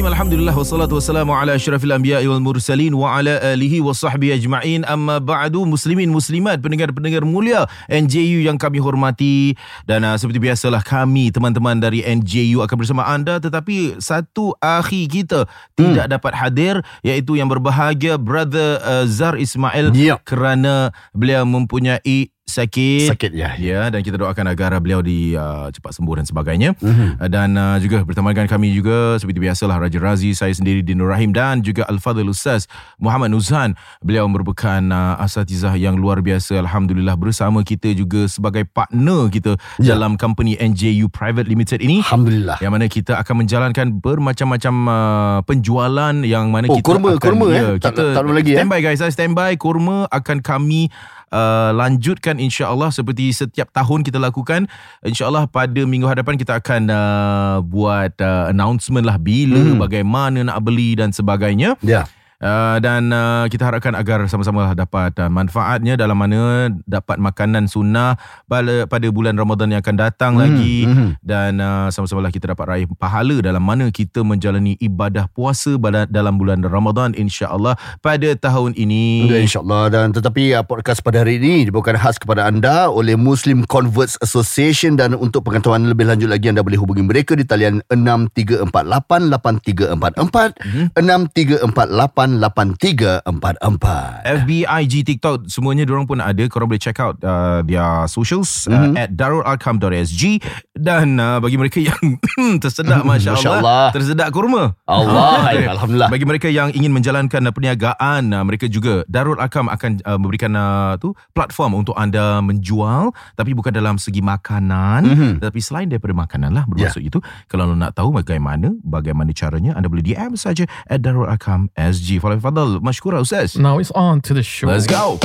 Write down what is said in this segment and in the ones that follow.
Anónima. Alhamdulillah wassalatu wassalamu ala asyrafil anbiya'i wal mursalin wa ala alihi wa sahbihi ajma'in. Amma ba'du muslimin muslimat pendengar-pendengar mulia NJU yang kami hormati dan uh, seperti biasalah kami teman-teman dari NJU akan bersama anda tetapi satu akhi kita tidak dapat hadir iaitu yang berbahagia brother uh, Zar Ismail Ya. kerana beliau mempunyai sakit Sakit, ya, ya dan kita doakan agar beliau di uh, cepat sembuh dan sebagainya Mhm. Uh, dan uh, juga bersama dengan kami juga seperti biasalah Raja Razi saya sendiri di Nur Rahim dan juga Al-Fadhil Ustaz Muhammad Nuzhan beliau merupakan uh, asatizah yang luar biasa Alhamdulillah bersama kita juga sebagai partner kita Ya. dalam company NJU Private Limited ini Alhamdulillah. yang mana kita akan menjalankan bermacam-macam uh, penjualan yang mana Oh, kita kurma, akan kurma, eh? ya, Tak- kita tak lama lagi, eh? standby guys saya standby kurma akan kami Uh, lanjutkan insya-Allah seperti setiap tahun kita lakukan insya-Allah pada minggu hadapan kita akan uh, buat uh, announcement lah bila Hmm. bagaimana nak beli dan sebagainya Ya. Uh, dan uh, kita harapkan agar sama-sama dapat uh, manfaatnya dalam mana dapat makanan sunnah pada, pada bulan Ramadan yang akan datang Hmm, lagi. mhm. dan uh, sama-sama lah kita dapat raih pahala dalam mana kita menjalani ibadah puasa dalam bulan Ramadan insya-Allah pada tahun ini. Ya, InsyaAllah. Dan tetapi uh, podcast pada hari ini Dibawakan khas kepada anda Oleh Muslim Converts Association. Dan untuk pengetahuan lebih lanjut lagi Anda boleh hubungi mereka Di talian 6348-8344 6348-8344 FB, IG, TikTok semuanya diorang pun ada. Korang boleh check out uh, their socials Mhm. uh, at darularkam.sg dan uh, bagi mereka yang tersedak Masya, Masya Allah, Allah. tersedak kurma. Allah Ah, Alhamdulillah Bagi mereka yang ingin menjalankan uh, perniagaan, uh, mereka juga Darul Arkam akan uh, memberikan uh, tu platform untuk anda menjual tapi bukan dalam segi makanan, Mhm. tapi selain daripada makanan lah bermaksud itu. Kalau nak tahu bagaimana bagaimana caranya, anda boleh DM saja at Darul Arkam SG. Fadal Fadal, masykurah Ustaz. Now it's on to the show. Let's go.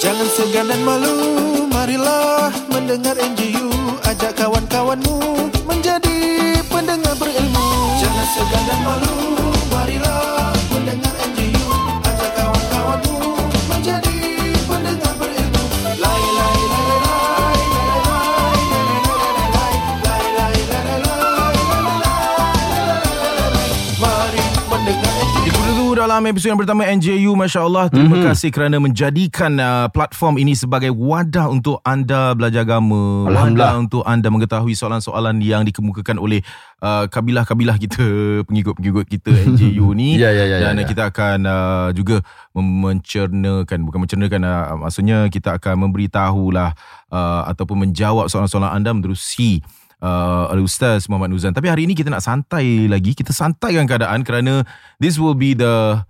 Jangan segan dan malu Marilah mendengar NGU Ajak kawan-kawanmu Menjadi pendengar berilmu Jangan segan dan malu dalam episod yang pertama NJU Masya Allah Terima Mhm. kasih kerana menjadikan uh, platform ini sebagai wadah untuk anda belajar agama. Wadah untuk anda mengetahui soalan-soalan yang dikemukakan oleh uh, kabilah-kabilah kita Pengikut-pengikut kita NJU ni Ya, ya, ya, Dan ya, ya. kita akan uh, juga mencernakan Bukan mencernakan uh, Maksudnya kita akan memberitahulah uh, Ataupun menjawab soalan-soalan anda menerusi uh, Ustaz Muhammad Nuzan. Tapi hari ini kita nak santai lagi. Kita santaikan keadaan kerana this will be the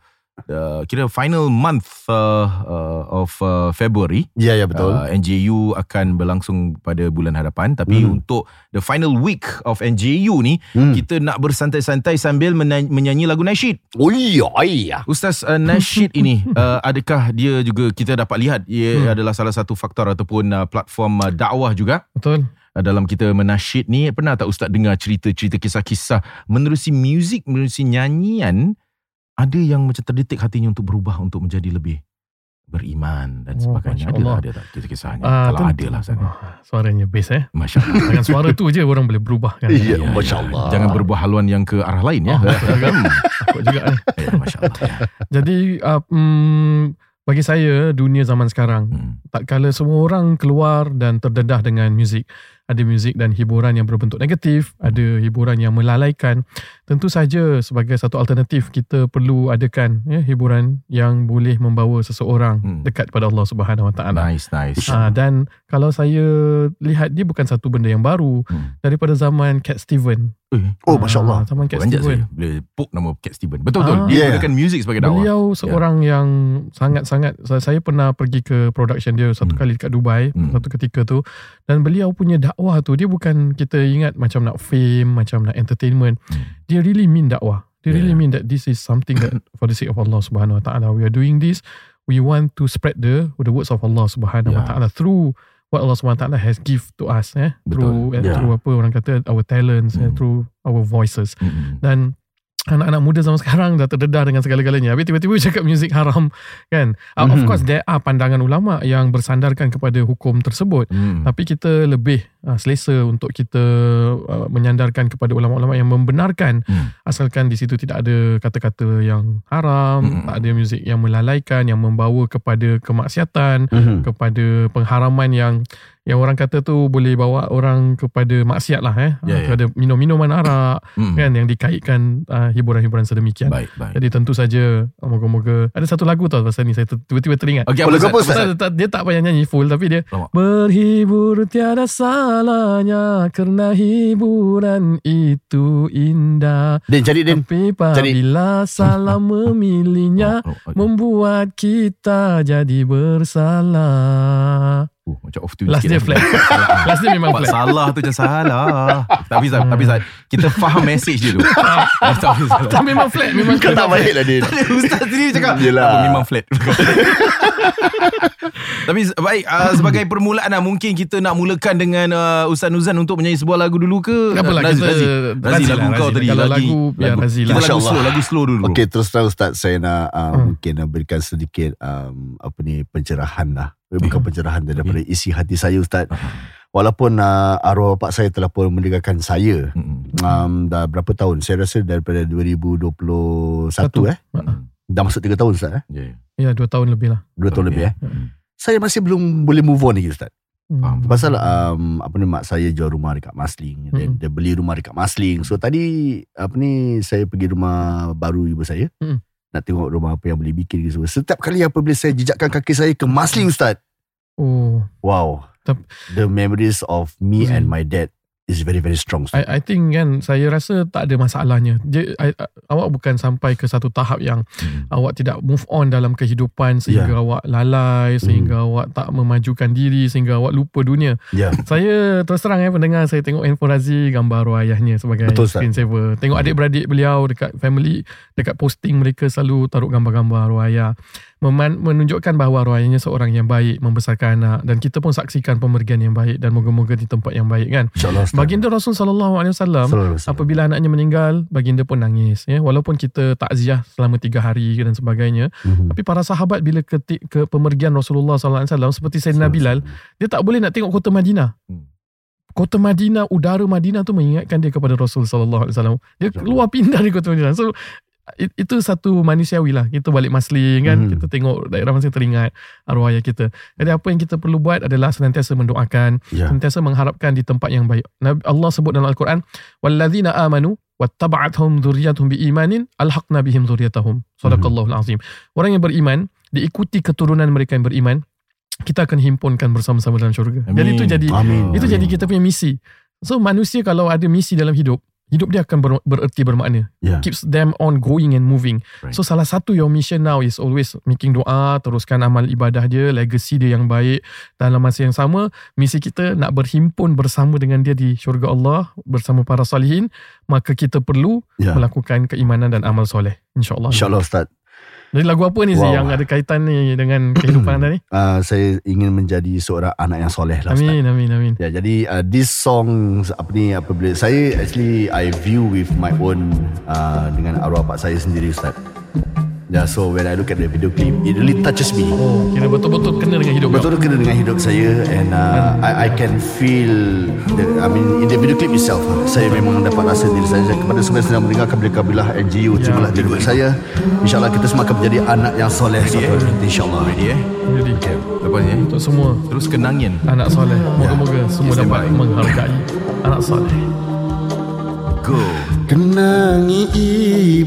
the kira final month uh, uh, of uh, February. Ya ya betul Uh, NJU akan berlangsung pada bulan hadapan tapi Hmm. untuk the final week of NJU ni Hmm. kita nak bersantai-santai sambil mena- menyanyi lagu nasyid. Oh iya iya Ustaz uh, nasyid ini uh, adakah dia juga kita dapat lihat ia Hmm. adalah salah satu faktor ataupun uh, platform uh, dakwah juga Betul. uh, dalam kita menasyid ni pernah tak ustaz dengar cerita-cerita kisah-kisah menerusi muzik menerusi nyanyian ada yang macam terdetik hatinya untuk berubah untuk menjadi lebih beriman dan Oh, sebagainya Masya ada Allah. ada tak kisah-kisahnya Ah, kalau tentu. ada lah sana Ah, Suaranya best eh. masya-Allah Dengan suara tu je orang boleh berubah kan. Iya Ya, Masya ya. Allah jangan berbuah haluan yang ke arah lain ya Oh. Takut juga ni. ya masya-Allah ya. Jadi uh, mm, bagi saya dunia zaman sekarang Hmm. tak kala semua orang keluar dan terdedah dengan muzik. Ada muzik dan hiburan yang berbentuk negatif, ada hiburan yang melalaikan. Tentu saja sebagai satu alternatif kita perlu adakan ya, hiburan yang boleh membawa seseorang Hmm. dekat pada Allah Subhanahu Wa Taala. nice nice Ah, dan kalau saya lihat dia bukan satu benda yang baru Hmm. daripada zaman Cat Steven. Oh Masya Allah Ah, zaman Cat Banyak Steven. saya boleh poke nama Cat Steven betul-betul Ah. dia Yeah. gunakan muzik sebagai dakwah Beliau seorang yang sangat-sangat saya, saya pernah pergi ke production dia satu Hmm. kali dekat Dubai Hmm. satu ketika tu dan beliau punya dakwah tu dia bukan kita ingat macam nak fame macam nak entertainment Hmm. dia really mean dakwah dia really mean that this is something that for the sake of Allah Subhanahu Wa Taala we are doing this we want to spread the the words of Allah Subhanahu Wa. Taala through what Allah Subhanahu Wa Taala has give to us eh Betul. through eh, Yeah. through apa orang kata our talents eh, Hmm. through our voices Mm-mm. dan anak-anak muda zaman sekarang dah terdedah dengan segala-galanya. Habis tiba-tiba cakap muzik haram kan. Uh, Of Mhm. course there are pandangan ulama yang bersandarkan kepada hukum tersebut. Hmm. Tapi kita lebih uh, selesa untuk kita uh, menyandarkan kepada ulama-ulama yang membenarkan Hmm. asalkan di situ tidak ada kata-kata yang haram, Hmm. tak ada muzik yang melalaikan yang membawa kepada kemaksiatan, Mhm. kepada pengharaman yang yang orang kata tu boleh bawa orang kepada maksiat lah eh. Ya, ya. Kepada minum-minuman arak Hmm. kan yang dikaitkan uh, hiburan-hiburan sedemikian. Baik, baik. Jadi tentu saja uh, moga-moga ada satu lagu tau pasal ni saya tiba-tiba teringat. Boleh apa apa? Pasal tak- dia tak payah nyanyi full tapi dia Lama. berhibur tiada salahnya kerana hiburan itu indah. Din cari Din. Tapi apabila salah memilihnya Oh, oh, okay. membuat kita jadi bersalah. Oh, macam off tune Last dia lah. flat. Last dia memang flat. salah tu macam salah. tapi Zat, tapi Zat, kita faham message dia tu. tapi salah. Tak memang flat, memang Kau tak baik lah Din. Ustaz sendiri cakap Yelah. "Apa, Memang flat Tapi baik uh, Sebagai permulaan lah Mungkin kita nak mulakan dengan uh, Ustaz Nuzan Untuk menyanyi sebuah lagu dulu ke Tak apalah, Razi, kita- Razi, Razi Razi lah, lagu kau Razi. tadi Kalau lagi, lagu, biar Razi lah. Kita lagu slow Lagu slow dulu Okey terus terang Ustaz Saya nak uh, Hmm. Mungkin uh, berikan sedikit um, Apa ni Pencerahan lah Bukan pencerahan Daripada isi hati saya Ustaz Walaupun uh, arwah bapak saya telah pun meninggalkan saya um, Dah berapa tahun Saya rasa daripada 2021 Satu. eh Dah masuk 3 tahun Ustaz eh Ya, ya. Ya, dua tahun lebih lah. 2 tahun Okey. lebih eh Mm. Saya masih belum boleh move on lagi Ustaz Faham. Hmm. Pasal um, apa ni mak saya jual rumah dekat Masling dan Mm. dia beli rumah dekat Masling. So tadi apa ni saya pergi rumah baru ibu saya. Mm. Nak tengok rumah apa yang boleh bikin gitu. Setiap kali apabila saya jejakkan kaki saya ke Masling Ustaz. Oh, Wow. The memories of me Mm. and my dad is very very strong. I, I think kan saya rasa tak ada masalahnya. Dia, I, awak bukan sampai ke satu tahap yang Mm. awak tidak move on dalam kehidupan sehingga Ya. awak lalai, sehingga awak tak memajukan diri, sehingga awak lupa dunia. Ya. Saya terus terang eh pendengar saya tengok handphone Razi gambar arwah ayahnya sebagai Betul, Ustaz. screensaver. Tengok adik-beradik beliau dekat family dekat posting mereka selalu taruh gambar-gambar arwah ayah. Meman, menunjukkan bahawa arwah ayahnya seorang yang baik membesarkan anak dan kita pun saksikan pemergian yang baik dan moga-moga di tempat yang baik kan. InsyaAllah. Baginda Rasul sallallahu alaihi wasallam apabila anaknya meninggal baginda pun nangis ya walaupun kita takziah selama tiga hari dan sebagainya Mhm. tapi para sahabat bila ke, ke pemergian Rasulullah sallallahu alaihi wasallam seperti Sayyidina Bilal dia tak boleh nak tengok kota Madinah. Hmm. Kota Madinah, udara Madinah tu mengingatkan dia kepada Rasul sallallahu alaihi wasallam. Dia keluar pindah dari kota Madinah. So it- itu satu manusiawi lah. Kita balik masling kan, Mhm. kita tengok daerah masing teringat arwah ayah kita. Jadi apa yang kita perlu buat adalah senantiasa mendoakan, Ya. sentiasa mengharapkan di tempat yang baik. Nabi Allah sebut dalam Al-Quran, "Walladzina amanu wattaba'athum dzurriyyatuhum biimanin alhaqna bihim dzurriyyatahum." Sadaqallahul azim. Orang yang beriman diikuti keturunan mereka yang beriman, kita akan himpunkan bersama-sama dalam syurga. Amin. Jadi itu jadi Amin. itu Amin. jadi kita punya misi. So manusia kalau ada misi dalam hidup, hidup dia akan ber, bererti bermakna. Ya. Keeps them on going and moving. Right. So salah satu your mission now is always making doa, teruskan amal ibadah dia, legacy dia yang baik. Dalam masa yang sama, misi kita nak berhimpun bersama dengan dia di syurga Allah bersama para salihin, maka kita perlu Ya. melakukan keimanan dan amal soleh. InsyaAllah. InsyaAllah Ustaz. Jadi lagu apa ni Zee Wow. yang ada kaitan ni dengan kehidupan anda ni? Uh, saya ingin menjadi seorang anak yang soleh lah Ustaz. Amin, amin, amin. Ya, jadi uh, this song apa ni apabila saya actually I view with my own uh, dengan arwah pak saya sendiri Ustaz. Ya, so when I look at the video clip, it really touches me. Oh, kira betul-betul kena dengan hidup kau. Betul kena dengan hidup saya and uh, I, I can feel the, I mean in the video clip itself saya memang dapat rasa diri saya kepada semua yang sedang mendengarkan bila kabilah NGU Ya. terimalah diri saya insyaallah kita semua akan menjadi anak yang soleh suatu hari nanti, insyaallah Ready eh Jadi, Lepas ni eh untuk semua Terus kenangin anak soleh. Moga-moga semua Stand dapat menghargai anak soleh. Go. Kenangi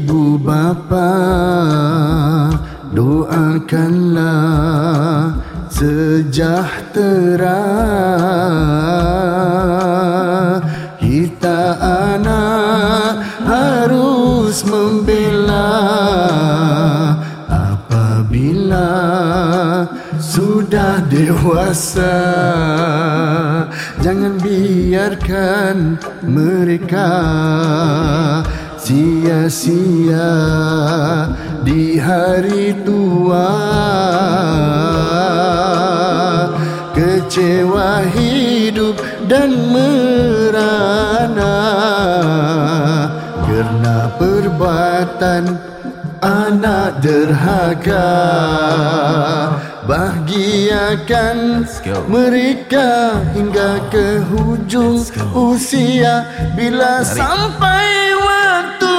ibu bapa Doakanlah sejahtera. Kita anak harus membela Apabila sudah dewasa Jangan biarkan mereka sia-sia di hari tua. Kecewa hidup dan merana Kerana perbuatan anak derhaka Bahagiakan mereka hingga ke hujung usia. Bila sampai waktu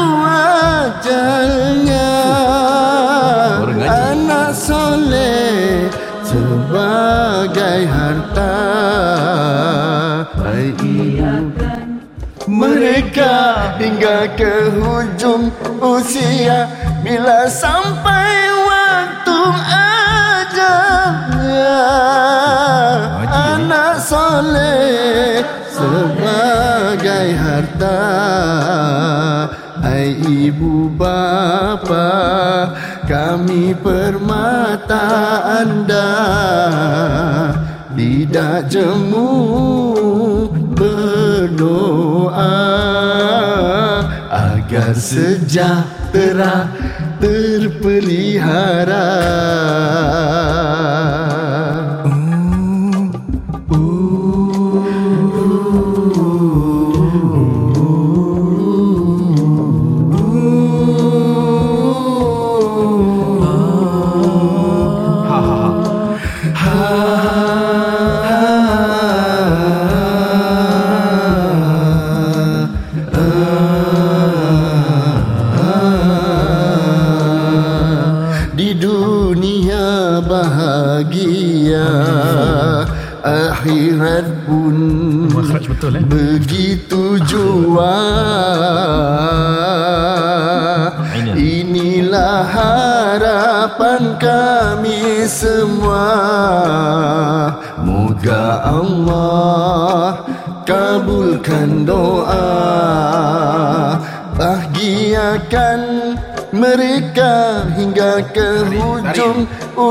ajalnya. Anak soleh sebagai harta. Hai ibu mereka hingga ke hujung usia. Bila sampai waktu ajalnya anak soleh sebagai harta. Hai ibu bapa kami permata anda. Tidak jemu berdoa agar sejahtera terpelihara.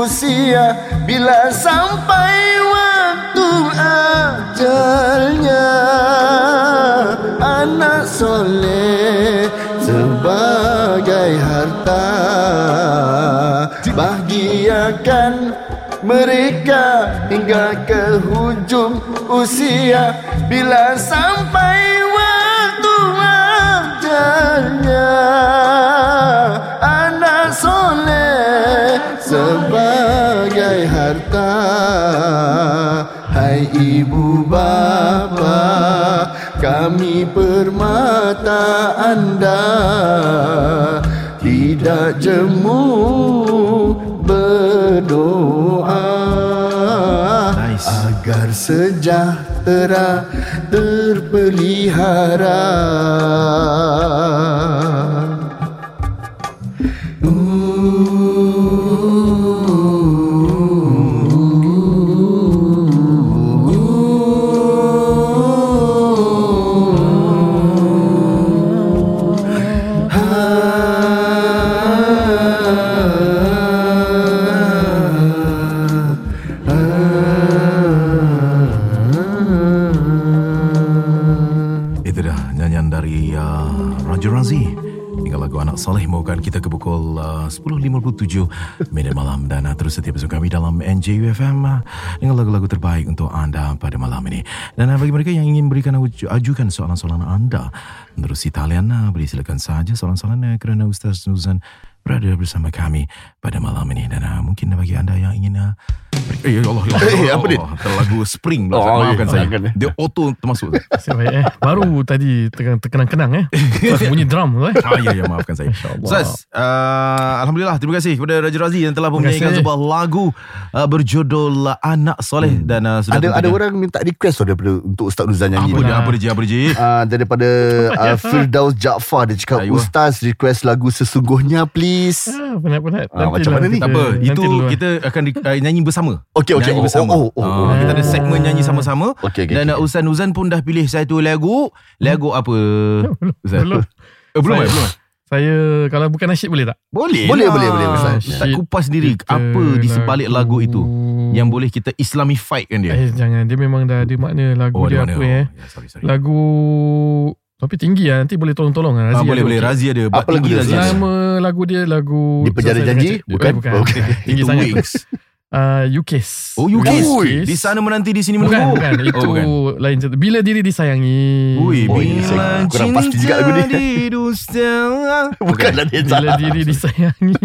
Usia Bila sampai waktu ajalnya Anak soleh sebagai harta Bahagiakan mereka hingga ke hujung usia. Bila sampai Tidak jemu berdoa Nice. Agar sejahtera terpelihara pukul uh, 10.57 Minit malam. Dan uh, terus setia bersama kami dalam NJUFM uh, Dengan lagu-lagu terbaik untuk anda pada malam ini. Dan uh, bagi mereka yang ingin berikan aju- ajukan soalan-soalan anda Menerusi talian uh, Boleh silakan saja soalan-soalan uh, Kerana Ustaz Nuzan berada bersama kami pada malam ini Dan uh, mungkin bagi anda yang ingin uh, Eh ya Allah, ya Allah, Eh, ya apa Allah, ni? Terlagu spring pula Oh. Maafkan eh, saya eh. Dia auto termasuk baik eh Baru tadi tekan- Terkenang-kenang eh bunyi drum tu eh Ah, ya, ya, maafkan saya. InsyaAllah. Ustaz, uh, Alhamdulillah, terima kasih kepada Raja Razi yang telah menyanyikan sebuah lagu uh, berjudul Anak Soleh dan uh, sudah Ada ada orang minta request tau daripada untuk Ustaz Nuzan nyanyi. apa dia, apa dia, apa dia? Uh, daripada uh, Firdaus Jaafar dia cakap Ayuh. Ustaz request lagu sesungguhnya please. Ah, penat-penat. Ah, macam mana ni? kita- Tak apa, nanti itu dulu, eh. kita akan di, uh, nyanyi bersama. Okey okey. Nyanyi Oh, bersama. oh, oh, oh, Ah, oh. kita ada segmen nyanyi sama-sama. Okey okey. Dan okey. uh, Ustaz Nuzan pun dah pilih satu lagu. Lagu apa? Ustaz? Belum. Eh, belum, Saya- eh, belum. Saya kalau bukan nasyid boleh tak? Boleh Boleh, lah. boleh, boleh, Ustaz. Tak Syed. kupas sendiri Kita apa di sebalik lagu itu yang boleh kita Islamify kan dia. Eh jangan dia memang dah ada makna lagu Oh, dia apa eh. Oh, ya, sorry, sorry. Lagu tapi tinggi lah nanti boleh tolong-tolong lah. Ah, Razi boleh ada boleh. Razia dia Apa lagu Razia. Nama lagu dia lagu Di Penjara Janji? Bukan? Eh, bukan. Okey. Tinggi Itu sangat. Wings uh, UKIS. Oh. UKIS. Di sana menanti, di sini Bukan, menunggu. bukan. Itu Oh, bukan. lain cerita. Bila diri disayangi. Ui, Oh, bila juga lagu ni. didusta. Bukan lah dia Bila diri disayangi.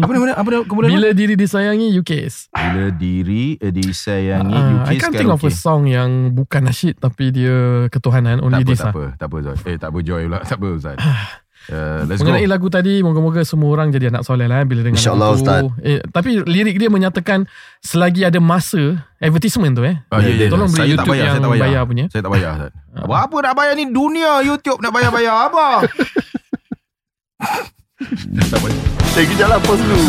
Apa nama apa nama kemudian? Bila diri disayangi UKIS. Bila diri eh, disayangi Ah, UK I can't think of a song yang bukan nasyid tapi dia ketuhanan tak only apa, this tak apa, tak apa Zat. Eh, tak apa Joy pula. Tak apa Zat. Uh, let's Mengenai go. lagu tadi Moga-moga semua orang Jadi anak soleh lah eh, Bila dengar InsyaAllah, Ustaz. eh, Tapi lirik dia menyatakan Selagi ada masa Advertisement tu eh Ah, ya, ya, Tolong beri saya tak YouTube bayar, yang saya tak bayar. bayar punya. Saya tak bayar Zat. Apa nak bayar ni dunia YouTube nak bayar-bayar apa? tak bayar. Eh, kejap lah, pause dulu.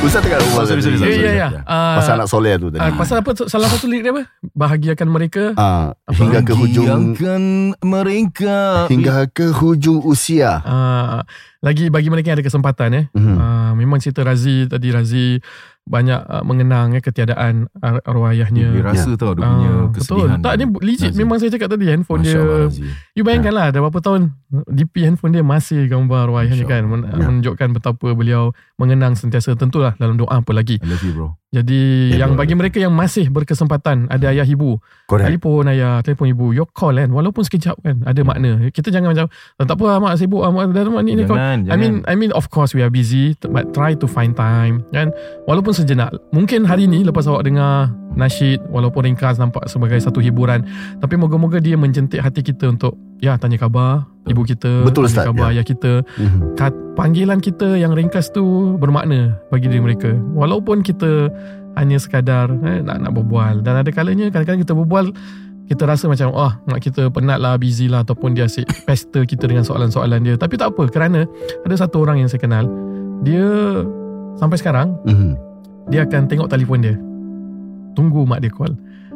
Ustaz tengah rumah sorry, sorry, tadi. Ya sorry. ya ya Ah, Pasal anak soleh tu tadi. ah, Pasal apa Salah satu lirik dia apa Bahagiakan mereka Ah, hingga ke hujung Bagikan mereka hingga ke hujung usia. ah, Lagi bagi mereka yang ada kesempatan eh ah, Memang cerita Razi Tadi Razi Banyak ah, mengenang eh, Ketiadaan ar- arwah ayahnya Dia rasa tau dia punya Ah, kesedihan. Betul Tak ni legit. Nazim. Memang saya cakap tadi Handphone Masya dia Allah. You bayangkan lah Dah berapa tahun DP handphone dia Masih gambar arwah ayahnya kan. Men- Ya. Menunjukkan betapa beliau Mengenang sentiasa. Tentulah dalam doa apa lagi. I love you bro. Jadi Ya, yang betul. bagi mereka yang masih berkesempatan Ada ayah ibu. Correct. Telefon ayah Telefon ibu. Your call kan? Walaupun sekejap kan? Ada makna. Kita jangan macam Tak apa mak sibuk ah, mak, dah, mak, ni, ni I mean I mean of course we are busy but try to find time kan? Walaupun sejenak mungkin hari ni lepas awak dengar nasyid walaupun ringkas nampak sebagai satu hiburan tapi moga-moga dia menjentik hati kita untuk ya tanya khabar ibu kita Betul, tanya Ustaz, khabar ya. ayah kita Mhm. Kat, panggilan kita yang ringkas tu bermakna bagi diri mereka walaupun kita hanya sekadar eh, nak nak berbual dan ada kalanya kadang-kadang kita berbual kita rasa macam oh mak kita penat lah busy lah ataupun dia asyik pester kita dengan soalan-soalan dia tapi tak apa kerana ada satu orang yang saya kenal dia sampai sekarang Mhm. Dia akan tengok telefon dia tunggu mak dia call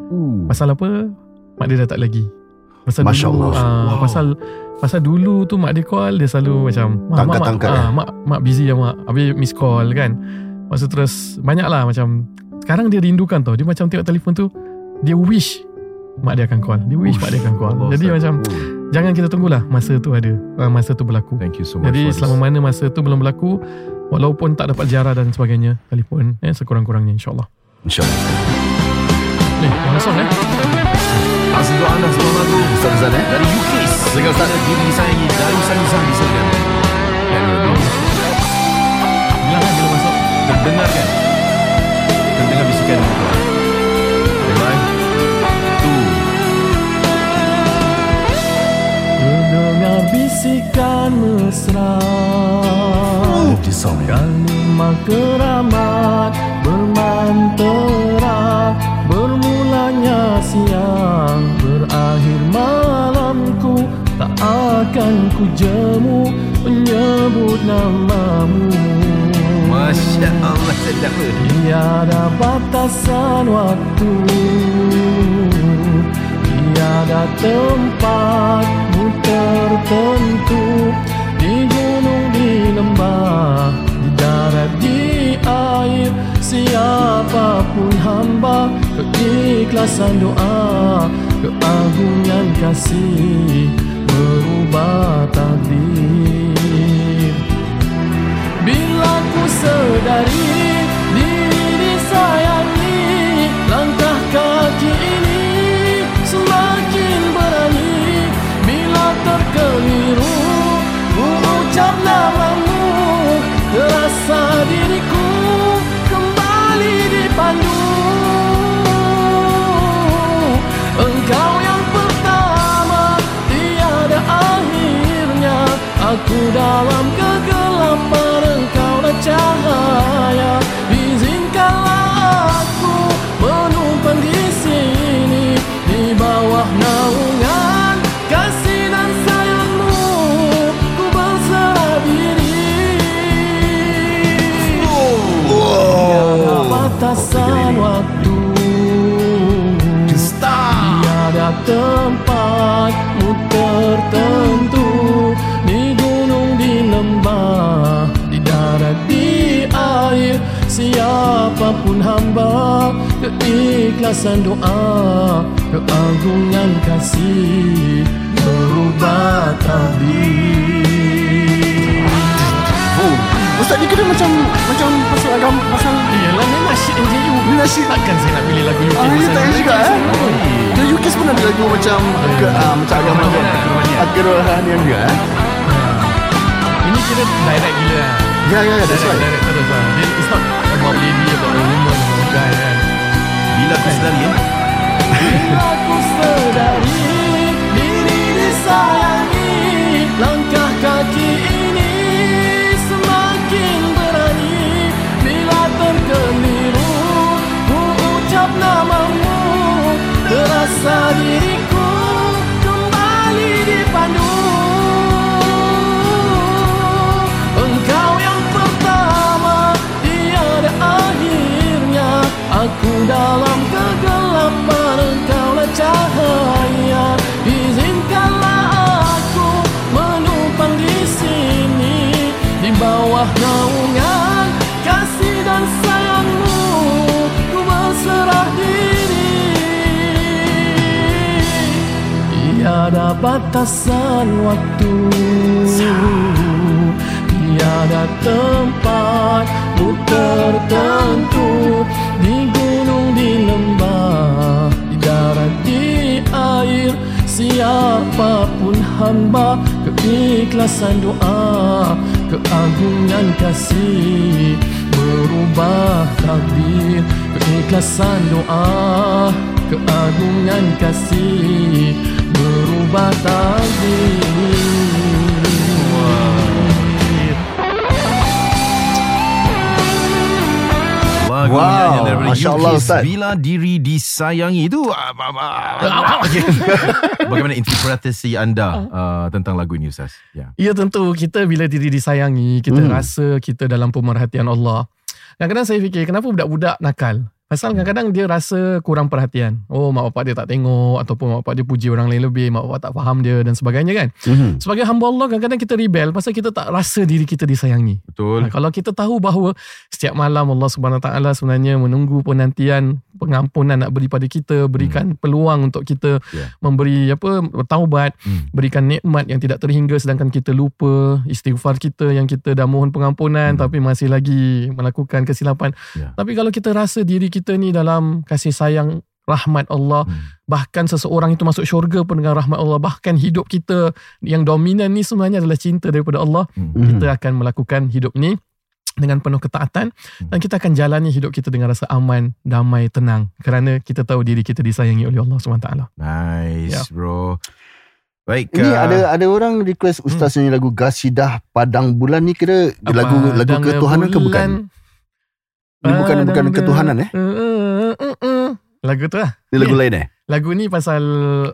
Ooh. pasal apa mak dia dah tak lagi pasal Masya dulu Allah. ah, Wow. pasal pasal dulu tu mak dia call dia selalu macam mak Tak mak mak, angkat-angkat, ah, eh? mak mak busy ya mak habis miss call kan tu terus banyak lah macam sekarang dia rindukan tau dia macam tengok telefon tu dia wish mak dia akan call dia wish mak dia akan call Allah, jadi Ustaz. macam Ooh. jangan kita tunggulah masa tu ada ah, masa tu berlaku Thank you so much jadi selama this. mana masa tu belum berlaku walaupun tak dapat ziarah dan sebagainya telefon eh, sekurang-kurangnya insyaAllah. InsyaAllah. ni mana song eh? Atas untuk anda sebuah lagu Ustaz Azan eh. Dari UKIS Dengan Ustaz. Diri disayangi Dari Sani-Sani Disayangi bilang kan bila masuk. Terdengar kan? Terdengar bisikan bisikan mesra. Oh, eh. Kalimat keramat Bermantera Bermulanya siang. Berakhir malamku Tak akan ku jemu. Menyebut namamu. Masya Allah Sedap Tiada batasan waktu. Tiada tempatmu tertentu. Di gunung, di lembah Di darat, di air Siapapun hamba Keikhlasan doa Keagungan kasih Merubah takdir. Bila ku sedari dalam Siapapun hamba Keikhlasan doa Keagungan kasih Merubah takdir Ustaz ni kena macam Macam pasal agama Pasal Yelah ni nasyid NJU Ni nasyid. Takkan saya nak pilih lagu UK Ah, ni tak juga eh? Semua. Di UK pun ada lagu macam ke, ah, Macam agama Kerohanian. Kerohanian juga eh? Ini kira direct gila lah Ya ya ya That's Direct, right. direct terus lah Dia It's not about lady About a woman About Bila aku sedari eh? Aku sedari Diri disayangi Langkah kaki ini Semakin berani. Bila terkeliru Ku ucap namamu Terasa diriku dalam kegelapan Engkaulah cahaya. Izinkanlah aku Menumpang di sini Di bawah naungan Kasih dan sayangmu. Ku berserah diri. Tiada batasan waktu. Tiada tempat Ku tertentu Siapapun hamba Keikhlasan doa Keagungan kasih Berubah takdir. Keikhlasan doa Keagungan kasih Berubah takdir Wow, nyanyian daripada Masya UK, Allah, Ustaz. Bila diri disayangi. Itu ah, ah, ah, Bagaimana interpretasi anda uh, Tentang lagu ini Ustaz? Ya. Ya tentu. Kita bila diri disayangi Kita Hmm. rasa kita dalam pemerhatian Allah. Kadang-kadang saya fikir Kenapa budak-budak nakal Pasal kadang-kadang dia rasa kurang perhatian Oh mak bapak dia tak tengok Ataupun mak bapak dia puji orang lain lebih Mak bapak tak faham dia dan sebagainya kan Mhm. Sebagai hamba Allah kadang-kadang kita rebel Pasal kita tak rasa diri kita disayangi Betul Nah, kalau kita tahu bahawa setiap malam Allah Subhanahu Taala sebenarnya menunggu penantian pengampunan nak beri pada kita, berikan peluang untuk kita Ya. memberi apa taubat, Hmm. berikan nikmat yang tidak terhingga sedangkan kita lupa istighfar kita yang kita dah mohon pengampunan Hmm. tapi masih lagi melakukan kesilapan. Ya. Tapi kalau kita rasa diri kita ni dalam kasih sayang rahmat Allah Hmm. bahkan seseorang itu masuk syurga pun dengan rahmat Allah bahkan hidup kita yang dominan ni sebenarnya adalah cinta daripada Allah Hmm. Mhm. kita akan melakukan hidup ni dengan penuh ketaatan Hmm. dan kita akan jalani hidup kita dengan rasa aman, damai, tenang kerana kita tahu diri kita disayangi oleh Allah SWT. Nice Ya. bro Baik Ini uh, ada ada orang request Ustaz nyanyi lagu Gasidah Padang Bulan ni kira lagu lagu ketuhanan ke bukan? Bulan, Ni bukan bukan padang ketuhanan eh? uh, uh, uh. Lagu tu lah. Ni lagu lain eh? Lagu ni pasal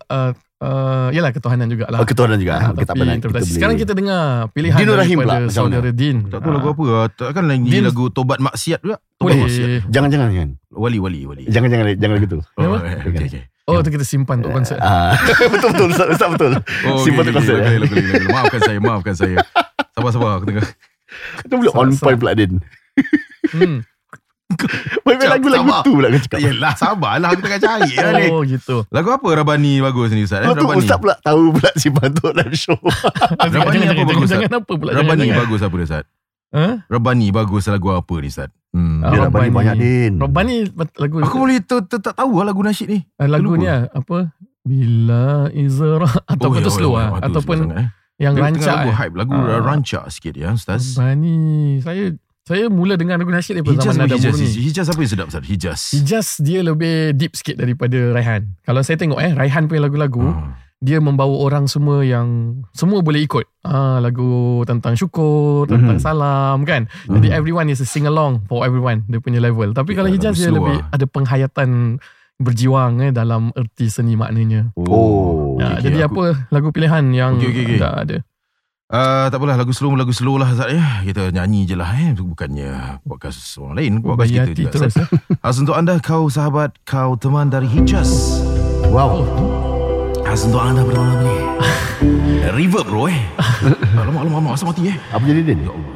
uh, uh, yalah ketuhanan jugalah. Oh ketuhanan juga. Ah, okay, tak tapi interpretasi. boleh- Sekarang kita dengar pilihan Dino Rahim pula, saudara Din. Tak tahu lagu Ah, apa lah. Takkan lagi Din- lagu Tobat Maksiat juga Tobat Boleh. Maksiat Jangan jangan jangan. Wali Wali Wali Jangan jangan jangan lagu tu. Oh, Apa? okay, okay. Oh, tu kita simpan untuk konsert. Ah, betul betul Ustaz, Ustaz betul. Oh, Simpan okay, tu konsert. okay, eh. okay, okay, okay, okay. Maafkan saya Maafkan saya Sabar sabar Aku tengah Kita boleh on point pula Din. Hmm. Main lagu lagu Sabar. tu pula kau cakap. Yelah sabarlah Aku tengah cari lah ni Oh, gitu. Lagu apa Rabani bagus ni Ustaz eh? Tu Rabani Ustaz pula tahu pula simpan tu dalam show. Rabani Jangan, apa jangan, bagus, jangan, jangan apa pula. Rabani jangan, bagus apa dia Ustaz Ha? Rabani bagus lagu apa ni Ustaz hmm. Ah, Dia. Rabbani banyak Din. Rabbani lagu Aku boleh tak tahu lah lagu nasyid ni Ah, lagu ni ah, apa? Bila Izra ataupun ya, tu slow ya, ah ya, tu ataupun slow sangat, eh. yang rancak. lagu eh. hype Lagu rancak sikit ya Ustaz Rabbani. Saya saya mula dengar lagu nasyid daripada Hijaz zaman Nada Hijaz Murni. Hijaz apa yang sedap Ustaz Hijaz Hijaz dia lebih deep sikit daripada Raihan. Kalau saya tengok eh Raihan punya lagu, Ah. dia membawa orang semua yang semua boleh ikut. Ah lagu tentang syukur, tentang Mhm. salam kan. Jadi everyone is a sing along for everyone dia punya level. Tapi Ya, kalau lagu Hijaz dia lebih lah. ada penghayatan berjiwang eh dalam erti seni maknanya. Oh. Ya, okey, jadi aku- apa lagu pilihan yang okey, okey. tak ada. Uh, tak apalah lagu slow lagu slow lah Zat ya. Kita nyanyi je lah eh. Bukannya podcast orang lain, podcast kita juga. terus eh. Khas untuk anda kau sahabat, kau teman dari Hijaz. Wow. Khas untuk anda pada malam ni. Reverb bro eh. alamak, alamak, alamak. Asal mati eh. Apa jadi Din? Ya Allah.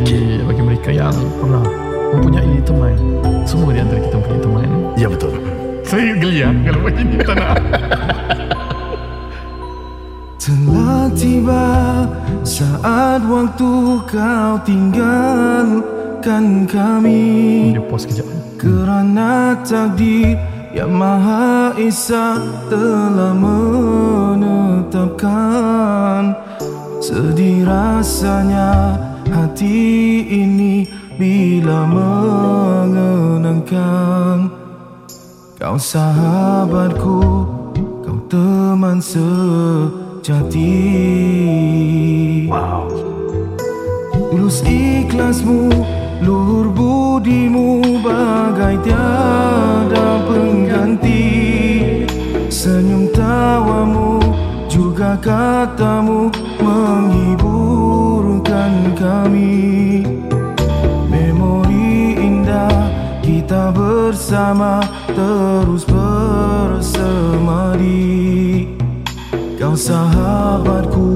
Jadi bagi mereka yang pernah mempunyai teman, semua di antara kita mempunyai teman. Ya betul. Saya geli lah kalau begini tak nak. Telah tiba Saat waktu kau tinggalkan kami kejap. Kerana takdir yang Maha Esa telah menetapkan Sedih rasanya hati ini bila mengenangkan Kau sahabatku, kau teman sejati Wow. Tulus ikhlasmu Luhur budimu Bagai tiada pengganti. Senyum tawamu Juga katamu Menghiburkan kami. Memori indah Kita bersama sahabatku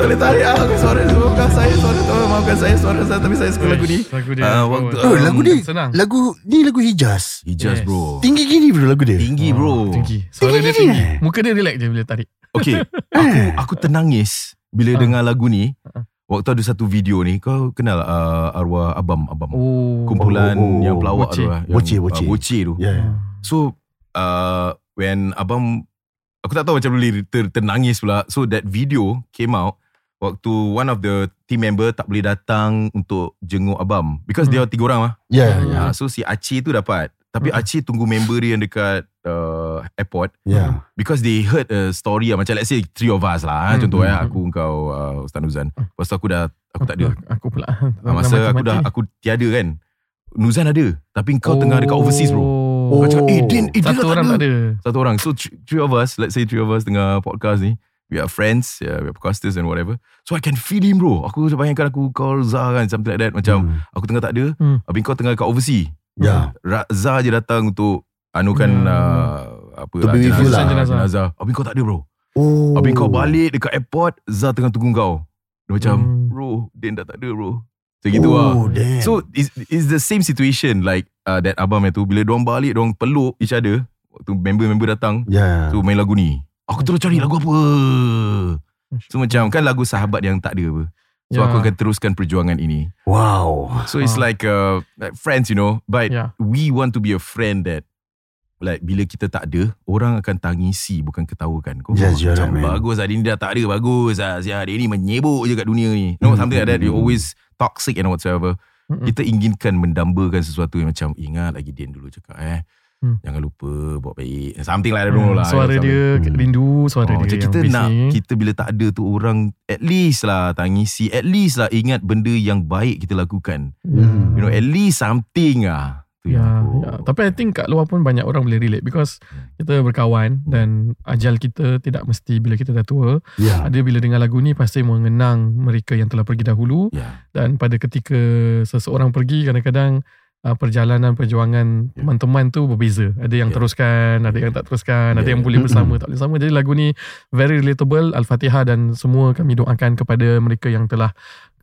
tak boleh tarik ah Suara maafkan saya Suara tu maafkan saya Suara saya Tapi saya suka lagu ni Lagu dia. Ah, waktu- Oh, lagu ni Senang. Lagu ni lagu Hijaz. Hijaz Yes. bro Tinggi gini bro lagu dia. Tinggi bro Oh, Tinggi. Suara dia Tinggi, tinggi. eh? Muka dia relax je bila tarik. Okay Aku aku ternangis Bila Ah. dengar lagu ni Ah. Waktu ada satu video ni Kau kenal uh, arwah Abam Abam Oh. Kumpulan Oh, oh, oh. yang pelawak tu lah bocil. ah, Bocil tu. Yeah. So uh, When Abang Aku tak tahu macam boleh ter, ternangis pula So that video came out Waktu one of the team member Tak boleh datang Untuk jenguk Abam Because Hmm. dia tiga orang lah Ya, Hmm. ya. Ah, So si Aceh tu dapat Tapi Hmm. Aceh tunggu member dia yang dekat uh, Airport Ya. Because they heard a story lah Macam let's say Three of us lah Hmm, Contoh hmm, eh hmm. Aku kau uh, Ustaz Nuzan Lepas tu aku dah Aku tak ada Aku pula. Ah, Masa aku dah Aku tiada kan Nuzan ada Tapi kau tengah dekat overseas bro Oh. Kau cakap eh Din, eh, Satu orang tak ada. Satu orang So three of us Let's say three of us Tengah podcast ni We are friends yeah, We are podcasters and whatever So I can feel him bro Aku bayangkan aku call Zah kan Something like that Macam Hmm. Aku tengah tak ada Hmm. Habis kau tengah kat overseas Ya. Ra- Zah je datang untuk Anukan Hmm. uh, Apa To be with you lah. jenazah. jenazah Habis kau tak ada bro Oh. Habis kau balik dekat airport Zah tengah tunggu kau Dia macam Hmm. Bro Din dah tak ada bro Macam gitu oh, lah damn. So it's, it's the same situation Like uh, that abang tu Bila diorang balik Diorang peluk each other Waktu member-member datang Ya. So main lagu ni Aku terus cari lagu apa? So macam Kan lagu sahabat yang tak ada apa. So Ya. aku akan teruskan perjuangan ini. Wow. So it's Ah. like uh, like friends you know. But Ya. we want to be a friend that like bila kita tak ada orang akan tangisi bukan ketawakan. Kau Yes, macam right, bagus dia ni dah tak ada bagus. Lah dia ni menyebuk je kat dunia ni. No something like that. You always toxic and whatsoever. Mm-mm. kita inginkan mendambakan sesuatu yang macam ingat lagi Din dulu cakap eh Hmm. jangan lupa buat baik something like that know lah Suara Something- dia Hmm. rindu suara Oh, dia macam kita nak ni. kita bila tak ada tu orang at least lah tangisi at least lah ingat benda yang baik kita lakukan Hmm. you know at least something ah tu Ya, aku ya. Tapi I think kat luar pun banyak orang boleh relate because kita berkawan dan ajal kita tidak mesti bila kita dah tua. Ya. Ada bila dengar lagu ni pasti mengenang mereka yang telah pergi dahulu ya dan pada ketika seseorang pergi kadang-kadang uh, perjalanan perjuangan Ya. teman-teman tu berbeza. Ada yang Ya. teruskan, ada yang tak teruskan, ada Ya, yang ya. boleh bersama, tak boleh sama. Jadi lagu ni very relatable Al-Fatihah dan semua kami doakan kepada mereka yang telah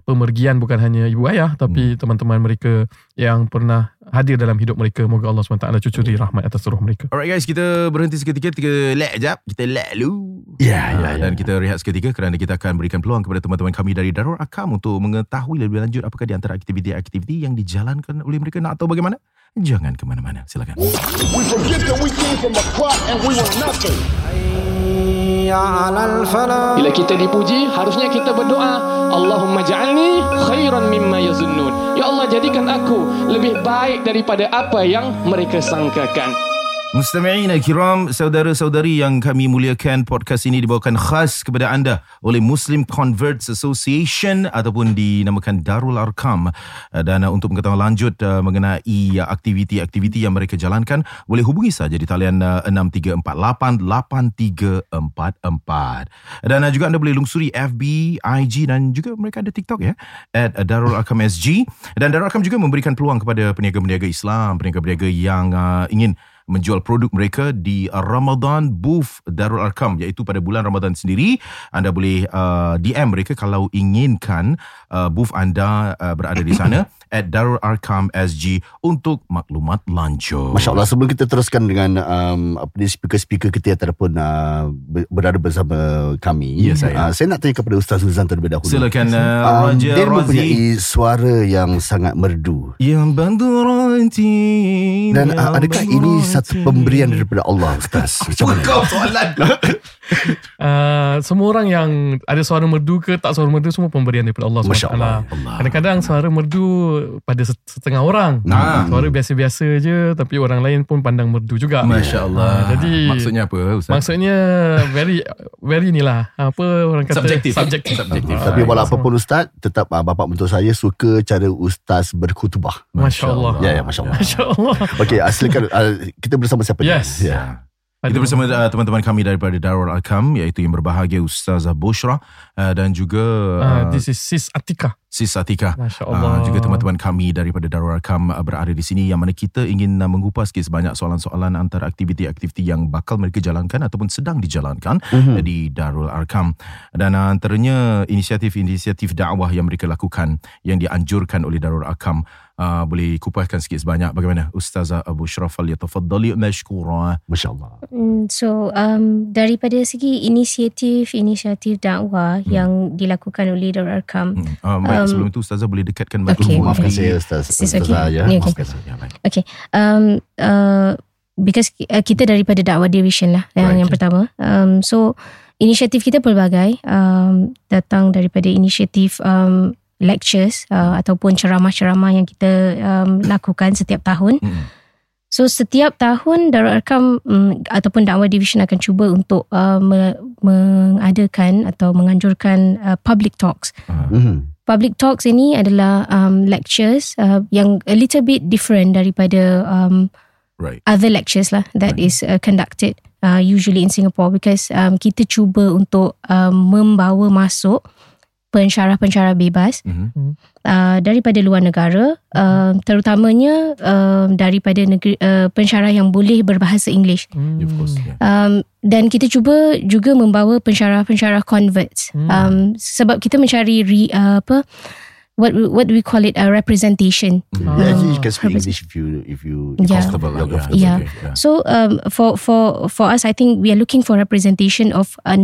pemergian bukan hanya ibu ayah tapi Hmm. teman-teman mereka yang pernah hadir dalam hidup mereka. Moga Allah SWT cucuri rahmat atas seluruh mereka. Alright guys, kita berhenti seketika, kita lag jap, kita lag dulu. Ya, ya, Ah, ya. Dan kita rehat seketika kerana kita akan berikan peluang kepada teman-teman kami dari Darul Akam untuk mengetahui lebih lanjut apakah di antara aktiviti-aktiviti yang dijalankan oleh mereka nak tahu bagaimana? Jangan ke mana-mana, silakan. We forget that we came from a clot and we were nothing. Bila kita dipuji, harusnya kita berdoa, Allahumma ja'alni khairan mimma yazunnun. Ya Allah, jadikan aku lebih baik daripada apa yang mereka sangkakan. Mustami'in kiram, saudara-saudari yang kami muliakan, podcast ini dibawakan khas kepada anda oleh Muslim Converts Association ataupun dinamakan Darul Arkam. Uh, Dan uh, untuk mengetahui lanjut uh, mengenai aktiviti-aktiviti yang mereka jalankan, boleh hubungi saja di talian uh, 63488344. Dan juga anda boleh lungsuri FB, IG dan juga mereka ada TikTok ya, at Darul Arkam SG. Dan Darul Arkam juga memberikan peluang kepada peniaga-peniaga Islam, peniaga-peniaga yang ingin menjual produk mereka di uh, Ramadan Booth Darul Arkam iaitu pada bulan Ramadan sendiri. Anda boleh uh, DM mereka kalau inginkan uh, booth anda uh, berada di sana at Darul Arkam SG untuk maklumat lanjut. Masya Allah sebelum kita teruskan dengan um, apa ni speaker-speaker kita yang terpun uh, ber- berada bersama kami. Ya, saya. Uh, saya nak tanya kepada Ustaz Suzan terlebih dahulu. Silakan uh, Um, Raja dia Razi mempunyai suara yang sangat merdu. yang bantu ranti Dan uh, adakah ini satu pemberian daripada Allah Ustaz? Macam mana? kau soalan Uh, semua orang yang ada suara merdu ke tak suara merdu semua pemberian daripada Allah SWT. Masya Allah. Kadang-kadang suara merdu pada set- setengah orang. Ah. Suara biasa-biasa je tapi orang lain pun pandang merdu juga. Masya Allah Ah, jadi- maksudnya apa Ustaz? Maksudnya very very ni lah apa orang kata Subjektif. subjektif. Subjektif. Ah, Tapi walau so- apapun Ustaz, tetap uh, bapa mentua saya suka cara Ustaz berkhutbah. Masya Allah. Ya, ya, Masya Allah. Masya Allah. Okey, uh, silakan uh, kita bersama siapa? Yes. Ya. Kita Ada- bersama uh, teman-teman kami daripada Darul Arkam iaitu yang berbahagia Ustazah Bushra uh, dan juga Ah, uh, this is Sis Atika. Sis Atika. Masya Uh, juga teman-teman kami daripada Darul Arkam uh, berada di sini yang mana kita ingin uh, mengupas sikit sebanyak soalan-soalan antara aktiviti-aktiviti yang bakal mereka jalankan ataupun sedang dijalankan Mhm. uh, di Darul Arkam dan uh, antaranya inisiatif-inisiatif dakwah yang mereka lakukan yang dianjurkan oleh Darul Arkam uh, boleh kupaskan sikit sebanyak bagaimana Ustazah Abu Syraf al-Yatafaddali mashkura Masya Allah. Hmm, So um, daripada segi inisiatif-inisiatif dakwah Hmm. yang dilakukan oleh Darul Arkam, Hmm. Uh, baik, Um, sebelum itu Ustazah boleh dekatkan okay, mikrofon. Maafkan okay. saya Ustaz. Sis, Ustazah okay. ya. Okay. Maafkan saya. Ya, baik. okay, um, uh, because uh, kita daripada dakwah division lah yang, Right. yang pertama. Um, so inisiatif kita pelbagai um, datang daripada inisiatif um, lectures uh, ataupun ceramah-ceramah yang kita um, lakukan setiap tahun. Mm. So setiap tahun Darul Arkam um, ataupun dakwah division akan cuba untuk uh, me- mengadakan atau menganjurkan uh, public talks. Mhm. Public talks ini adalah um, lectures uh, yang a little bit different daripada um, Right. other lectures lah that Right. is uh, conducted uh, usually in Singapore because um, kita cuba untuk um, membawa masuk pensyarah-pensyarah bebas Mhm. uh, daripada luar negara uh, terutamanya uh, daripada negeri uh, pensyarah yang boleh berbahasa English Hmm. Of course. Yeah. um, dan kita cuba juga membawa pensyarah-pensyarah converts Hmm. um, sebab kita mencari re, uh, apa what we- what do we call it a representation Yeah, actually you can speak English if you if you Yeah. Comfortable lah. Yeah. comfortable. Yeah. Okay, yeah. So um, for for for us, I think we are looking for representation of a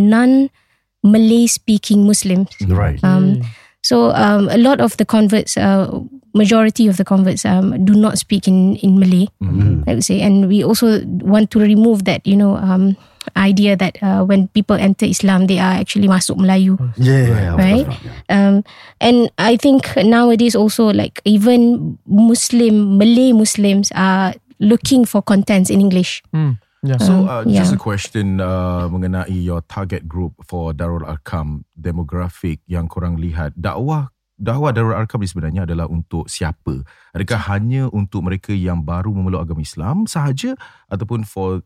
non-Malay speaking Muslims. Right. Um, so um, a lot of the converts uh, majority of the converts um, do not speak in in Malay. Mm-hmm. I would say, and we also want to remove that you know um, idea that uh, when people enter Islam, they are actually masuk Melayu. Yeah, yeah, of Right. yeah. Um, and I think nowadays also like even Muslim Malay Muslims are looking for contents in English. Hmm. Yeah. So uh, yeah. just a question uh, mengenai your target group for Darul Arkam demographic yang korang lihat dakwah dakwah Darul Arkam ni sebenarnya adalah untuk siapa? Adakah hanya untuk mereka yang baru memeluk agama Islam sahaja ataupun for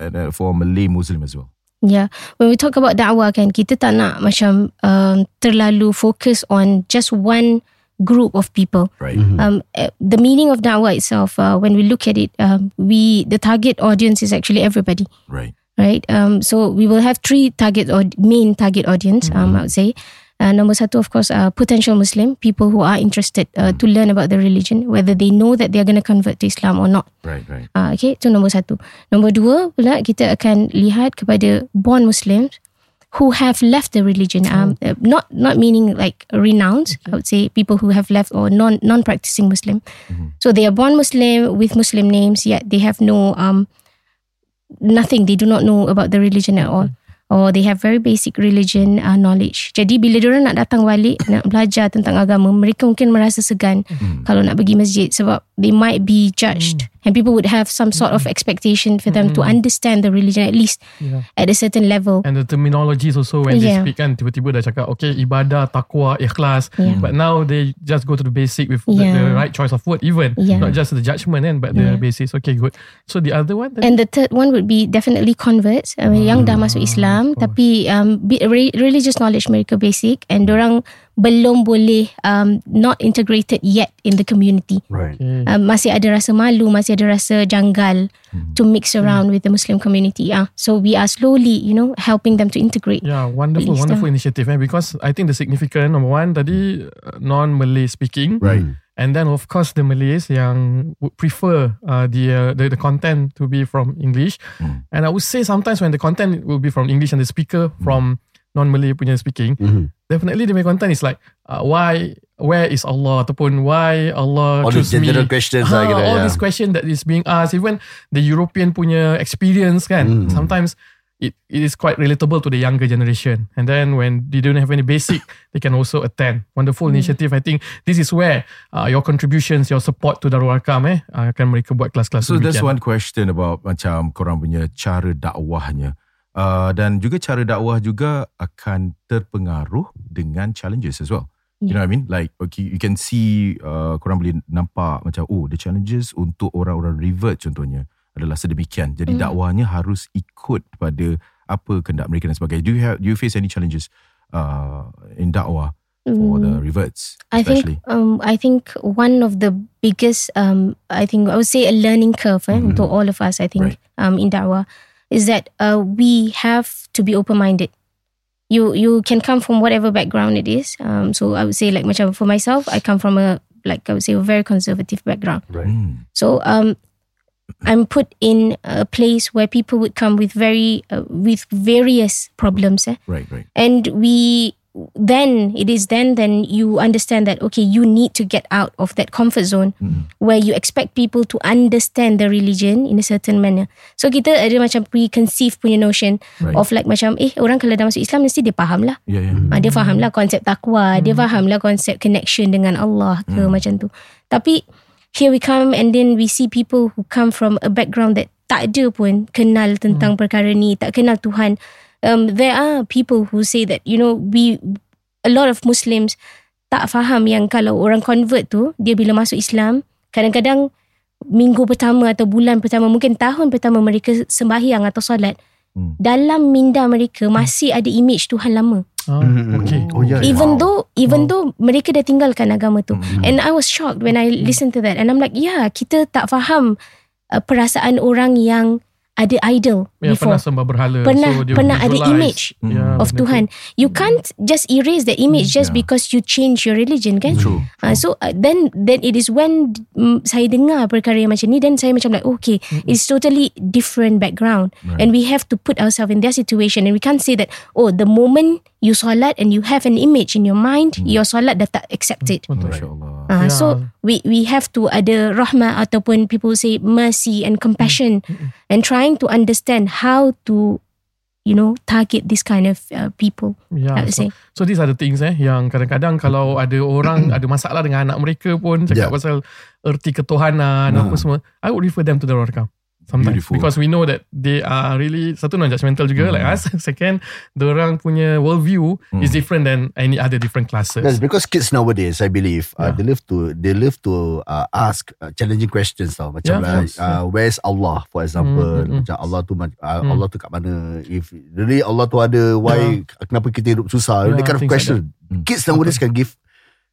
uh, for Malay Muslim as well? Yeah, when we talk about dakwah kan, kita tak nak macam um, terlalu focus on just one group of people. Right. Um, eh, the meaning of dakwah itself, uh, when we look at it, um, we the target audience is actually everybody. Right. right? Um, so we will have three target or main target audience. Um, I would say. Uh, number satu, of course, uh, potential Muslim people who are interested uh, to learn about the religion, whether they know that they are going to convert to Islam or not. Right, right. Uh, okay, itu nombor satu. Nombor dua pula kita akan lihat kepada born Muslims who have left the religion. Um, uh, not not meaning like renounced. I would say people who have left or non non practicing Muslim. So they are born Muslim with Muslim names, yet they have no um nothing. They do not know about the religion at all. Or they have very basic religion uh, knowledge. Jadi bila diorang nak datang balik nak belajar tentang agama, mereka mungkin merasa segan kalau nak pergi masjid sebab they might be judged and people would have some sort of expectation for them to understand the religion at least Yeah. at a certain level. And the terminologies also when Yeah. they speak kan tiba-tiba dah cakap okay ibadah, takwa, ikhlas. Yeah. But now they just go to the basic with the, Yeah. the right choice of word even. Yeah. Not just the judgment kan but Yeah. the basics. Okay good. So the other one? And the third one would be definitely converts I mean, yang dah masuk Islam tapi um, religious knowledge mereka basic and orang belum boleh um, not integrated yet in the community. Right. okay. Um, masih ada rasa malu, masih ada rasa janggal to mix around with the Muslim community. Ah, so we are slowly, you know, helping them to integrate. Yeah, wonderful, East, wonderful ah. initiative. Eh? Because I think the significant number one tadi uh, non-Malay speaking, Right. and then of course the Malays yang would prefer uh, the, uh, the the content to be from English, and I would say sometimes when the content will be from English and the speaker from non-Malay punya speaking, Mhm. definitely the main content is like uh, why where is Allah ataupun why Allah All choose me general questions Ah, lah kira, all yeah. these question that is being asked even the European punya experience kan Mm. sometimes it, it is quite relatable to the younger generation and then when they don't have any basic they can also attend wonderful initiative I think this is where uh, your contributions your support to Darul Arkam eh akan mereka buat kelas-kelas So that's demikian. one question about macam korang punya cara dakwahnya. Uh, dan juga cara dakwah juga akan terpengaruh dengan challenges as well. You know what I mean? Like okay, you can see uh, korang boleh nampak macam oh the challenges untuk orang-orang revert contohnya adalah sedemikian. Jadi dakwahnya harus ikut pada apa kehendak mereka dan sebagainya. Do you have do you face any challenges uh, in dakwah for the reverts I especially? think um, I think one of the biggest um, I think I would say a learning curve eh, untuk all of us I think Right. um, in da'wah is that uh, we have to be open minded. You you can come from whatever background it is. Um, so I would say like macam for myself I come from a like I would say a very conservative background. Right. Hmm. So um, I'm put in a place where people would come with very uh, with various problems. Eh? Right, right. and we then it is then then you understand that okay you need to get out of that comfort zone where you expect people to understand the religion in a certain manner. So kita ada macam preconceived punya notion Right. of like macam eh orang kalau dah masuk Islam mesti dia faham lah. Yeah, yeah. Ah, dia faham lah konsep takwa dia faham lah konsep connection dengan Allah ke macam tu. Tapi here we come and then we see people who come from a background that tak ada pun kenal tentang perkara ni tak kenal Tuhan um, there are people who say that you know we a lot of Muslims tak faham yang kalau orang convert tu dia bila masuk Islam kadang-kadang minggu pertama atau bulan pertama mungkin tahun pertama mereka sembahyang atau solat Hmm. dalam minda mereka masih ada image Tuhan lama Mhm. okay Oh yeah. even wow. though even though mereka dah tinggalkan agama tu Mm-hmm. and I was shocked when I listened to that and I'm like yeah kita tak faham uh, perasaan orang yang ada idol Ya, before. pernah sembah berhala Pernah- dia pernah ada image Ya, of benda tu. Tuhan. You can't just erase that image just Yeah. because you change your religion kan? True. Uh, so uh, then then it is when mm, saya dengar perkara yang macam ni then saya macam like okay it's totally different background. Right. and we have to put ourselves in their situation. And we can't say that oh the moment you solat and you have an image in your mind, Hmm. your solat dah tak accepted. Allah. Uh, Yeah. So we we have to ada rahmah ataupun people say mercy and compassion and trying to understand how to you know target this kind of uh, people. Yeah, I would so, say. so these are the things eh yang kadang-kadang kalau ada orang ada masalah dengan anak mereka pun cakap Yeah. pasal erti ketuhanan Ah. apa semua, I would refer them to the Rakam. Sometimes Beautiful. because we know that they are really satu non judgmental juga like us. Second, orang punya worldview is different than any other different classes. That's because kids nowadays, I believe, uh, Yeah. they live to they live to uh, ask uh, challenging questions tau. Macam Yeah, like, yes, uh, where's Allah, for example. Mm, mm, mm. Macam Allah tu uh, Mm. Allah tu kat mana? If really Allah tu ada, why kenapa kita hidup susah? Yeah, that kind of like question. Mm. Kids nowadays can give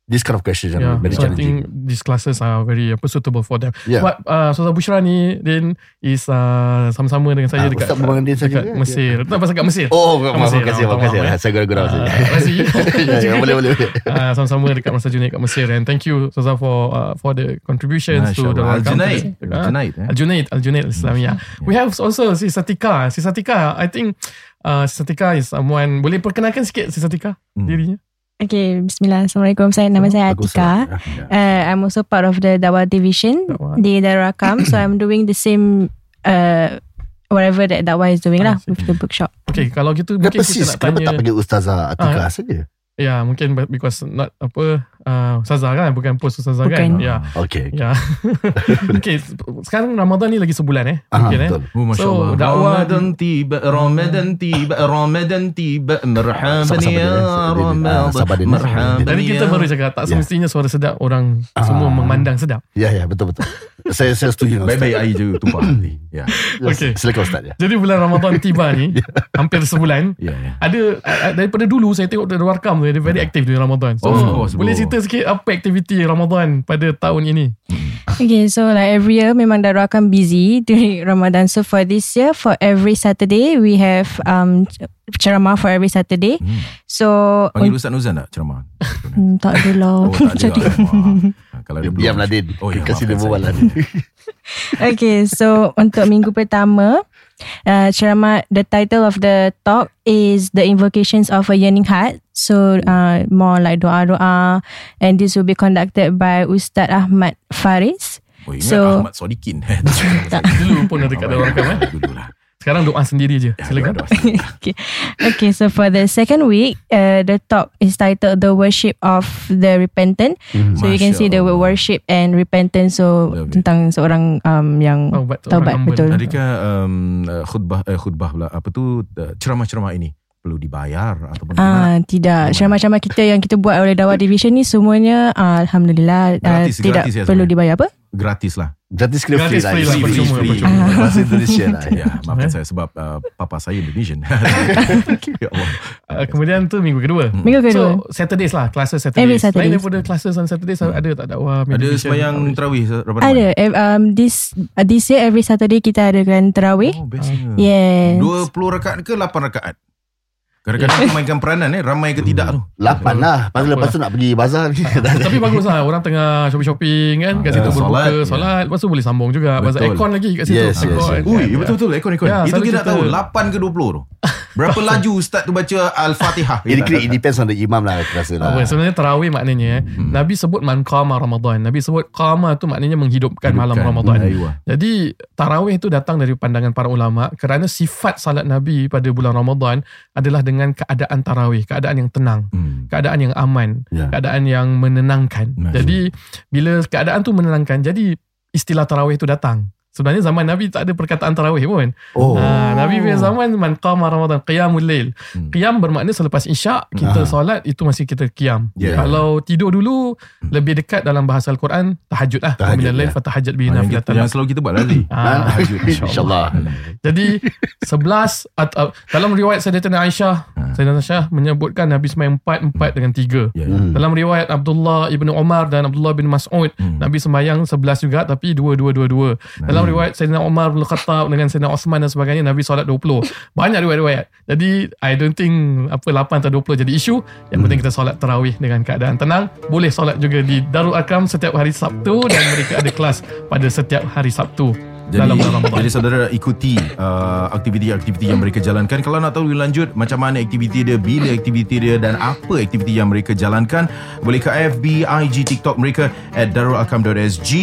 this kind of questions Yeah, very so I challenging. think these classes are very apa, suitable for them. Yeah. But uh, Saudara Bushra ni Din is uh, sama-sama dengan saya Ah, dekat Ustaz Din saja dekat ke? Mesir. Tak pasal kat Mesir. Oh, Kat terima Mesir, kasih, ah, terima kasih. faham, eh? Saya Ah, maksudnya. terima kasih. Ya, ya, boleh, boleh. boleh. uh, sama-sama dekat masa Junaid kat Mesir and thank you Saza for uh, for the contributions Masya to the Allah. World Cup. Al-Junaid. Ah, Al-Junaid, eh? Al-Junaid Al-Junaid Islamiyah we have also si Satika si Satika I think uh, si Satika is someone boleh perkenalkan sikit si Satika Hmm. dirinya Okay, Bismillah. Assalamualaikum. Saya nama saya Atika. Uh, I'm also part of the Dawah division di Darakam. so I'm doing the same uh, whatever that Dawah is doing lah see. with the bookshop. okay kalau gitu mungkin kita persis. nak Kenapa tanya tak panggil Ustazah Atika Ah. saja? ya mungkin because not apa uh, Saza kan bukan post Saza kan Bukan. ya Okay. ya okay sekarang Ramadan ni lagi sebulan eh Ah, mungkin eh betul. Oh, Masya So, Allah. dakwah Ramadan tiba, Ramadan tiba, Ramadan tiba. Merhaban ya ah, dia Ramadan. ni. Merhaban Tadi kita ya. baru cakap tak Ya. semestinya suara sedap orang Ah. semua memandang sedap. Ya, ya, betul, betul. saya saya setuju. Baik-baik air je tumpah nanti. Ya. Okay. Silakan Ustaz. Ya. Jadi bulan Ramadan tiba ni hampir sebulan. Ya, ya. Ada daripada dulu saya tengok dari Warkam tu dia very aktif di Ramadan. So course, boleh bro. Cerita sikit apa aktiviti Ramadan pada tahun ini? Okay, so like every year memang Darakam busy during Ramadan. So for this year, for every Saturday, we have um ceramah for every Saturday. Hmm. So Panggil Ustaz Nuzan tak ceramah? Hmm, tak adalah. Oh, tak ada. Maaf. Kalau dia Diam Nadine. Oh, ya, Kasih dia berbual. Nadine. Okay, so untuk minggu pertama, uh, ceramah the title of the talk is the invocations of a yearning heart. So uh, more like doa-doa, and this will be conducted by Ustaz Ahmad Faris. Oh, ingat So- Ahmad Sodikin. Dulu pun ada dekat dalam Warkam eh. Dulu. Sekarang doa sendiri je. Ya, Silakan. okay. okay, so for the second week, uh, the talk is titled "The Worship of the Repentant." So you can Masya see the word worship and repentance. So Love it. tentang seorang um yang Taubat, betul. Adakah um, khutbah eh, khutbah pula apa tu uh, ceramah-ceramah ini perlu dibayar ataupun Ah tidak Ceramah-ceramah kita yang kita buat oleh Dawah Division ni semuanya ah, Alhamdulillah ah, Gratis, tidak gratis ya perlu dibayar apa? gratis lah. Gratis kena Gratis free free lah. Free, percuma, free. percuma. Bahasa Indonesia lah. Ya, maafkan saya sebab uh, papa saya Indonesian. ya Allah. Uh, kemudian tu minggu kedua. Minggu kedua. So Saturdays lah Classes Saturdays Every Saturdays. Selain daripada classes on Saturdays Ada tak dakwah Ada sembahyang outreach? terawih? Ada eh, um, This uh, This year every Saturday Kita adakan terawih Oh, bestnya. Yes 20 rakaat ke 8 rakaat? Kadang-kadang aku mainkan peranan eh ramai ke tidak tu. Lapan lah. Lepas lepas tu nak pergi bazar ni. Tapi bagus lah Orang tengah shopping-shopping kan Kat situ Ah, berbuka solat. Solat Lepas tu boleh sambung juga Pasal Betul. aircon lagi kat situ Yes, yes, Aircon, yes. kan? Ui, betul-betul ekon-ekon. Ya, Itu selalu kita kita- tahu 8 ke 20 tu. Berapa laju ustaz tu baca Al-Fatihah? Ini kira it depends on the imam lah. Aku rasa lah. Apa, sebenarnya tarawih maknanya eh, Hmm. Nabi sebut man qama Ramadan. Nabi sebut qama tu maknanya menghidupkan malam Hidupkan. Ramadan. Aywa. Jadi tarawih itu datang dari pandangan para ulama kerana sifat salat Nabi pada bulan Ramadan adalah dengan keadaan tarawih, keadaan yang tenang, Hmm. keadaan yang aman, Ya. keadaan yang menenangkan. Masya Jadi bila keadaan tu menenangkan, jadi istilah tarawih itu datang. Sebenarnya zaman Nabi tak ada perkataan tarawih pun. Oh. Ha, Nabi punya zaman man qama Ramadan qiyamul lail. Hmm. Qiyam bermakna selepas isyak kita Ah. solat itu masih kita qiyam. Yeah. Kalau tidur dulu lebih dekat dalam bahasa Al-Quran tahajud lah. Tahajud, Tahajud lail ya. fatahajat bihi Ah, yang, kita, nafilatan. yang selalu kita buat lagi. Ah, Tahajud, InsyaAllah. Jadi 11 atau dalam riwayat Sayyidatina Aisyah, Sayyidatina Aisyah menyebutkan Nabi sembahyang 4 4 dengan 3. Ya. Hmm. Dalam riwayat Abdullah ibnu Umar dan Abdullah bin Mas'ud, Hmm. Nabi sembahyang 11 juga tapi 2 2 2 2. Dalam riwayat Sayyidina Umar bin Khattab dengan Sayyidina Osman dan sebagainya Nabi solat 20. Banyak riwayat-riwayat. Jadi I don't think apa 8 atau 20 jadi isu. Yang penting kita solat tarawih dengan keadaan tenang. Boleh solat juga di Darul Akram setiap hari Sabtu dan mereka ada kelas pada setiap hari Sabtu. Dalam bulan Ramadan. Jadi saudara ikuti uh, aktiviti-aktiviti yang mereka jalankan. Kalau nak tahu lebih lanjut macam mana aktiviti dia, bila aktiviti dia dan apa aktiviti yang mereka jalankan, boleh ke FB, IG, TikTok mereka at darulakam.sg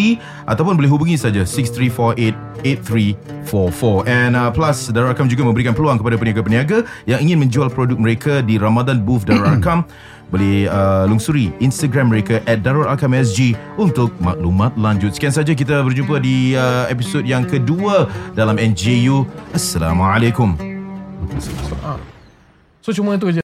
ataupun boleh hubungi saja 6348-8344. And uh, plus Darul Arkam juga memberikan peluang kepada peniaga-peniaga yang ingin menjual produk mereka di Ramadan Booth Darul Arkam boleh uh, lungsuri Instagram mereka at Darul Arkam SG untuk maklumat lanjut. Sekian saja kita berjumpa di uh, episod yang kedua dalam NJU. Assalamualaikum. So cuma itu je